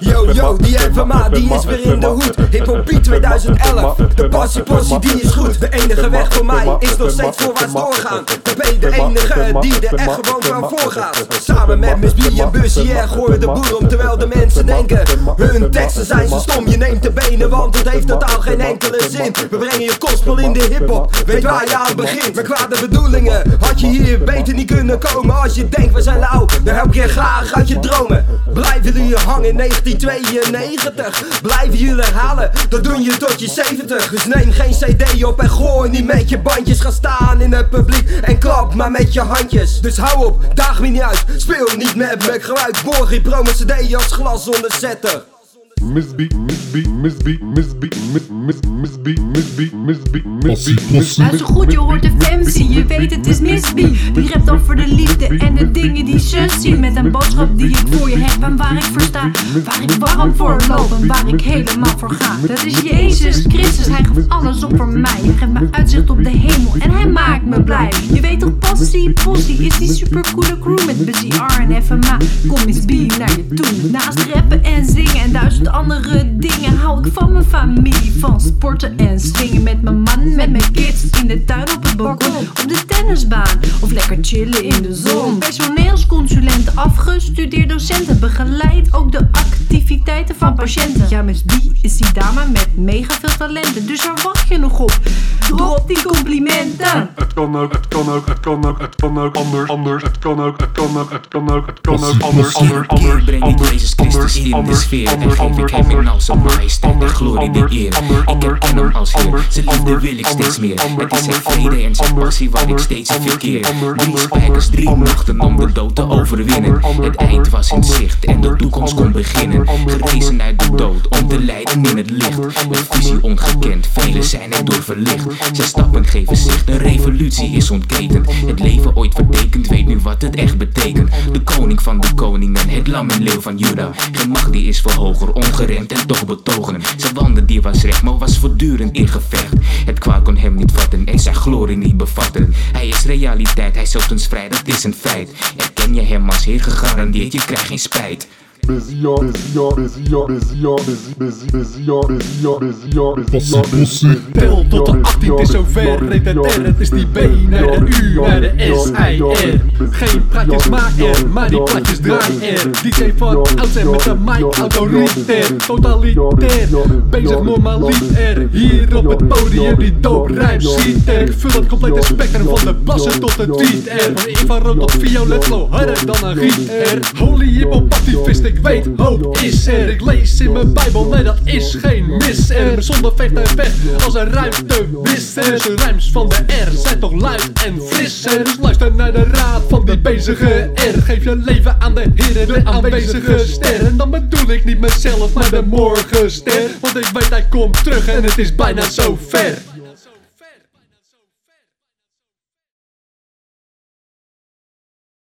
Yo, yo, die FMA, die is weer in de hoed. Hip-hop 2011. De passie, passie, die is goed. De enige weg voor mij is nog steeds voorwaarts doorgaan. Dan ben je de enige die er echt gewoon van voorgaat. Samen met Miss B en Bussie en gooi de boer om terwijl de mensen denken. Hun teksten zijn zo stom, je neemt de benen, want het heeft totaal geen enkele zin. We brengen je gospel in de hip-hop, weet waar je aan begint. Met kwade bedoelingen had je hier beter niet kunnen komen. Als je denkt we zijn lauw, dan help je graag uit je dromen. Blijven jullie hangen in 1992? Blijven jullie herhalen, dat doen je tot je 70. Dus neem geen CD op en gooi niet met je bandjes. Ga staan in het publiek en klap maar met je handjes. Dus hou op, daag me niet uit, speel niet met mijn geluid. Borgie, promo CD als glas onderzetten. Miss B, Miss B, Miss B, Miss B, Miss Miss Miss B, Miss B, Miss B, Miss Possie, B, possie. Luister goed, je hoort de fancy, je weet het is Miss B Die rapt over de liefde en de dingen die ze ziet Met een boodschap die ik voor je heb en waar ik voor sta Waar ik warm voor loop en waar ik helemaal voor ga Dat is Jezus Christus, hij geeft alles op voor mij Hij geeft me uitzicht op de hemel en hij maakt me blij Je weet toch, Possie, Possie is die supercoole crew Met Busy R en FMA, kom Miss B naar je toe Naast rappen en zingen en duizend andere dingen Hou ik van mijn familie, van sporten en swingen Met mijn man, met mijn kids, in de tuin op het balkon Op de tennisbaan, of lekker chillen in de zon. Personeelsconsulent, afgestudeerd docenten Begeleid ook de activiteiten van patiënten. Ja, Miss B is die dame met mega veel talenten. Dus waar wacht je nog op? Kan ook, het kan ook, het kan ook, het kan ook anders, anders. Het kan ook, het kan ook, het kan ook, het kan ook anders, anders, anders, breng Jezus Christus hier in de sfeer En geef ik hem in al zijn anders, majesteit en anders, glorie de eer. Ik herken hem als Heer, zijn liefde wil ik steeds meer. Het is zijn vrede en zijn passie waar ik steeds verkeer. Drie spijkers, drie nachten om de dood te overwinnen. Het eind was in zicht en de toekomst kon beginnen. Gerezen uit de dood om te leiden in het licht. anders, visie ongekend, velen zijn erdoor anders, verlicht. Zijn stappen geven zicht, een revolutie is ontketend. Het leven ooit vertekend, weet nu wat het echt betekent. De koning van de koningen, het lam en leeuw van Juda. Geen macht die is voor hoger, ongeremd en toch betogen. Zijn wanden die was recht, maar was voortdurend in gevecht. Het kwaad kon hem niet vatten en zijn glorie niet bevatten. Hij is realiteit, hij zult ons vrij, dat is een feit. Erken je hem als heer, gegarandeerd, je krijgt geen spijt Passie, passie. Tel tot de 18 is zover. Repeter, het is die B naar de U naar de S, I, R. Geen praatjes maar er, maar die plaatjes draaien. er. DJ van ouds met de mic autoritair. Totalitair, bezig normaliter. Hier op het podium die dope ziet er. Vul het complete spectrum van de bassen tot de tweet er. Van rood tot violet, flow harder dan een gieter. Holy hip-hop ik weet, hoop is er. Ik lees in mijn bijbel, nee dat is geen mis er. Zonder vecht en vecht, als een ruimte wisser. De rijms van de R zijn toch luid en frisser. Dus luister naar de raad van die bezige R. Geef je leven aan de heren, de aanwezige ster. En dan bedoel ik niet mezelf, maar de morgenster. Want ik weet hij komt terug en het is bijna zo ver.